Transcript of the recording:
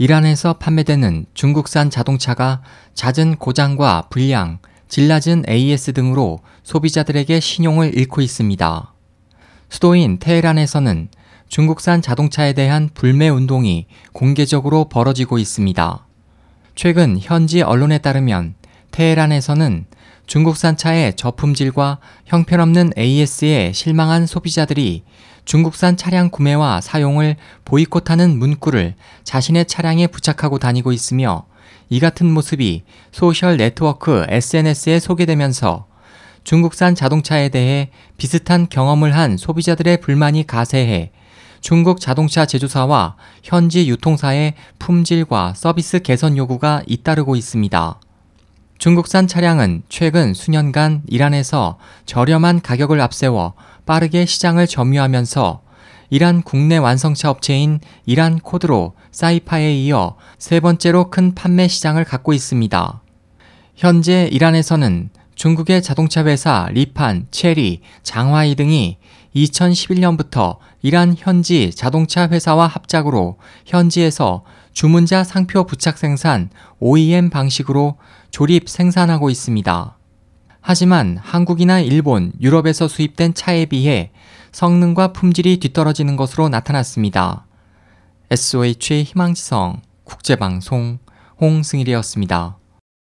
이란에서 판매되는 중국산 자동차가 잦은 고장과 불량, 질 낮은 AS 등으로 소비자들에게 신용을 잃고 있습니다. 수도인 테헤란에서는 중국산 자동차에 대한 불매 운동이 공개적으로 벌어지고 있습니다. 최근 현지 언론에 따르면 테헤란에서는 중국산 차의 저품질과 형편없는 AS에 실망한 소비자들이 중국산 차량 구매와 사용을 보이콧하는 문구를 자신의 차량에 부착하고 다니고 있으며 이 같은 모습이 소셜 네트워크 SNS에 소개되면서 중국산 자동차에 대해 비슷한 경험을 한 소비자들의 불만이 가세해 중국 자동차 제조사와 현지 유통사의 품질과 서비스 개선 요구가 잇따르고 있습니다. 중국산 차량은 최근 수년간 이란에서 저렴한 가격을 앞세워 빠르게 시장을 점유하면서 이란 국내 완성차 업체인 이란 코드로 사이파에 이어 세 번째로 큰 판매 시장을 갖고 있습니다. 현재 이란에서는 중국의 자동차 회사 리판, 체리, 장화이 등이 2011년부터 이란 현지 자동차 회사와 합작으로 현지에서 주문자 상표 부착 생산 OEM 방식으로 조립 생산하고 있습니다. 하지만 한국이나 일본, 유럽에서 수입된 차에 비해 성능과 품질이 뒤떨어지는 것으로 나타났습니다. SOH 희망지성 국제방송 홍승일이었습니다.